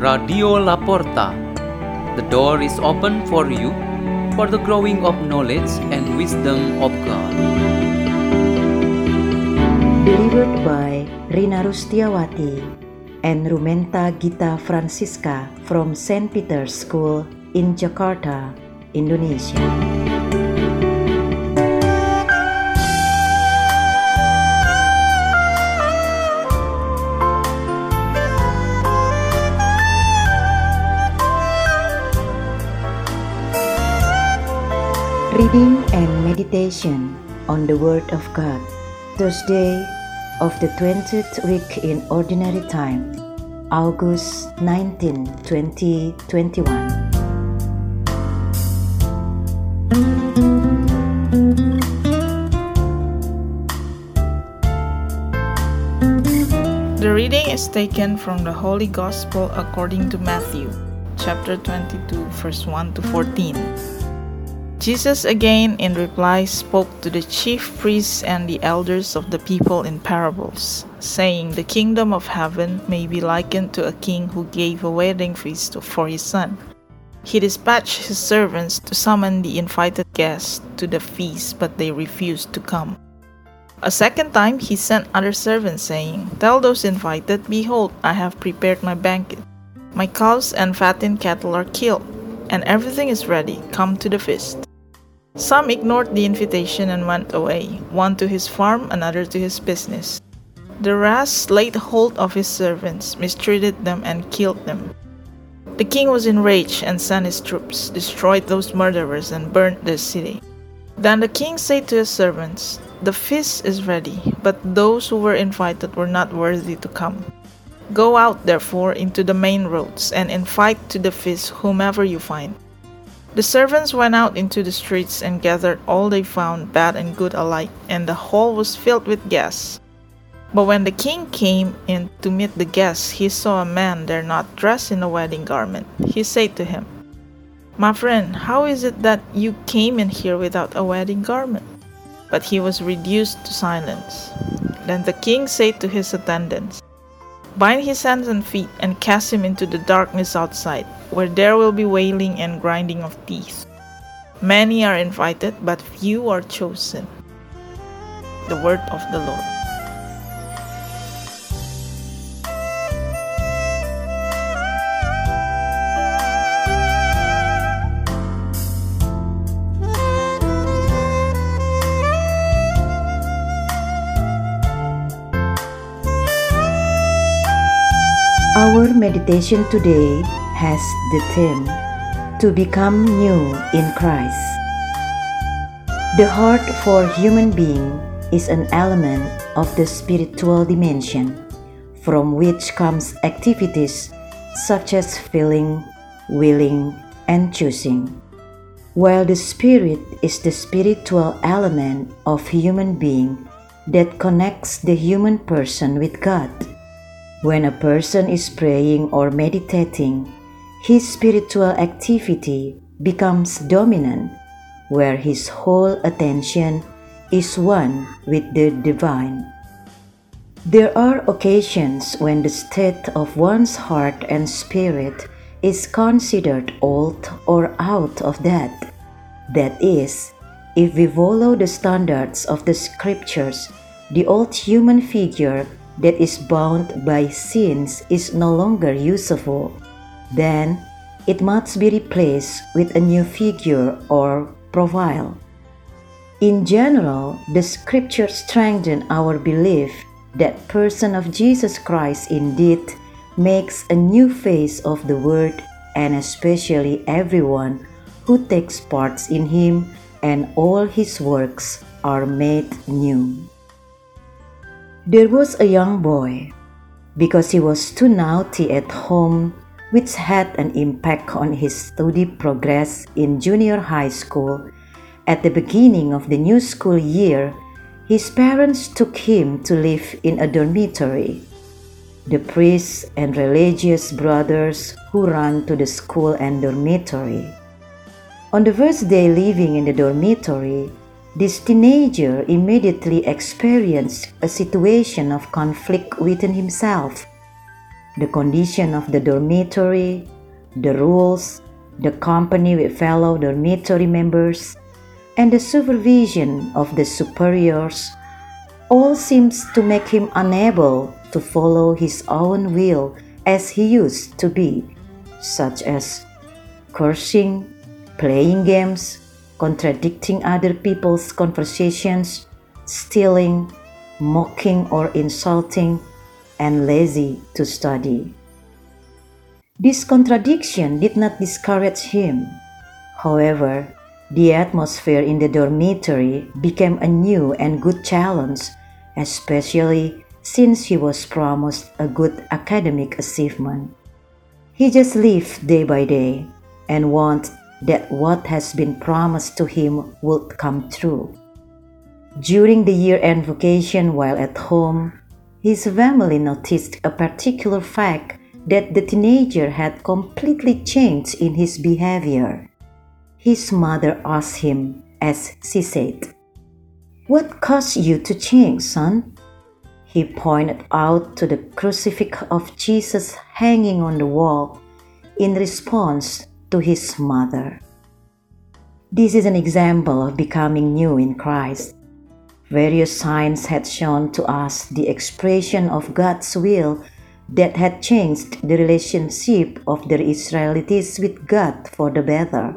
Radio Laporta. The door is open for you for the growing of knowledge and wisdom of God. Delivered by Rina Rustiawati and Rumenta Gita Francisca from St. Peter's School in Jakarta, Indonesia. Meditation on the Word of God. Thursday of the 20th week in Ordinary Time, August 19, 2021. The reading is taken from the Holy Gospel according to Matthew, chapter 22, verse 1 to 14. Jesus again, in reply, spoke to the chief priests and the elders of the people in parables, saying, The kingdom of heaven may be likened to a king who gave a wedding feast for his son. He dispatched his servants to summon the invited guests to the feast, but they refused to come. A second time he sent other servants, saying, Tell those invited, Behold, I have prepared my banquet. My cows and fattened cattle are killed, and everything is ready. Come to the feast. Some ignored the invitation and went away, one to his farm, another to his business. The rest laid hold of his servants, mistreated them, and killed them. The king was enraged and sent his troops, destroyed those murderers, and burnt the city. Then the king said to his servants, The feast is ready, but those who were invited were not worthy to come. Go out, therefore, into the main roads, and invite to the feast whomever you find. The servants went out into the streets and gathered all they found, bad and good alike, and the hall was filled with guests. But when the king came in to meet the guests, he saw a man there not dressed in a wedding garment. He said to him, My friend, how is it that you came in here without a wedding garment? But he was reduced to silence. Then the king said to his attendants, Bind his hands and feet and cast him into the darkness outside, where there will be wailing and grinding of teeth. Many are invited, but few are chosen. The word of the Lord. Our meditation today has the theme To Become New in Christ. The heart for human being is an element of the spiritual dimension from which comes activities such as feeling, willing, and choosing. While the spirit is the spiritual element of human being that connects the human person with God. When a person is praying or meditating, his spiritual activity becomes dominant, where his whole attention is one with the divine. There are occasions when the state of one's heart and spirit is considered old or out of date. That is, if we follow the standards of the scriptures, the old human figure that is bound by sins is no longer useful, then it must be replaced with a new figure or profile. In general, the scriptures strengthen our belief that person of Jesus Christ indeed makes a new face of the word and especially everyone who takes parts in him and all his works are made new. There was a young boy. Because he was too naughty at home, which had an impact on his study progress in junior high school, at the beginning of the new school year, his parents took him to live in a dormitory. The priests and religious brothers who ran to the school and dormitory. On the first day living in the dormitory, this teenager immediately experienced a situation of conflict within himself. the condition of the dormitory, the rules, the company with fellow dormitory members, and the supervision of the superiors all seems to make him unable to follow his own will as he used to be, such as cursing, playing games, contradicting other people's conversations, stealing, mocking or insulting, and lazy to study. This contradiction did not discourage him. However, the atmosphere in the dormitory became a new and good challenge, especially since he was promised a good academic achievement. He just lived day by day and wanted that what has been promised to him would come true. During the year end vacation while at home, his family noticed a particular fact that the teenager had completely changed in his behavior. His mother asked him, as she said, What caused you to change, son? He pointed out to the crucifix of Jesus hanging on the wall in response to his mother. This is an example of becoming new in Christ. Various signs had shown to us the expression of God's will that had changed the relationship of the Israelites with God for the better.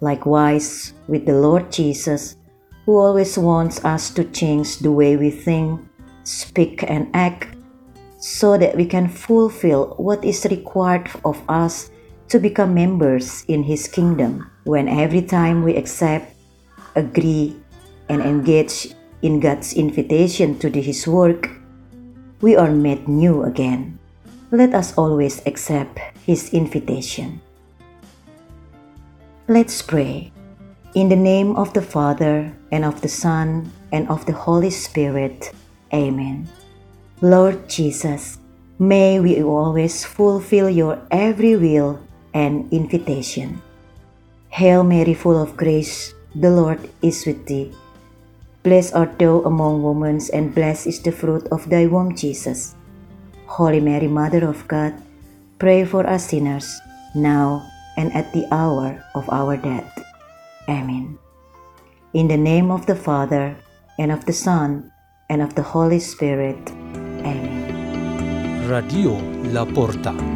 Likewise, with the Lord Jesus, who always wants us to change the way we think, speak, and act so that we can fulfill what is required of us to become members in His kingdom. When every time we accept, agree, and engage in God's invitation to do His work, we are made new again. Let us always accept His invitation. Let's pray. In the name of the Father, and of the Son, and of the Holy Spirit. Amen. Lord Jesus, may we always fulfill your every will and invitation. Hail Mary, full of grace, the Lord is with thee. Blessed art thou among women, and blessed is the fruit of thy womb, Jesus. Holy Mary, Mother of God, pray for us sinners, now and at the hour of our death. Amen. In the name of the Father, and of the Son, and of the Holy Spirit. Amen. Radio La Porta.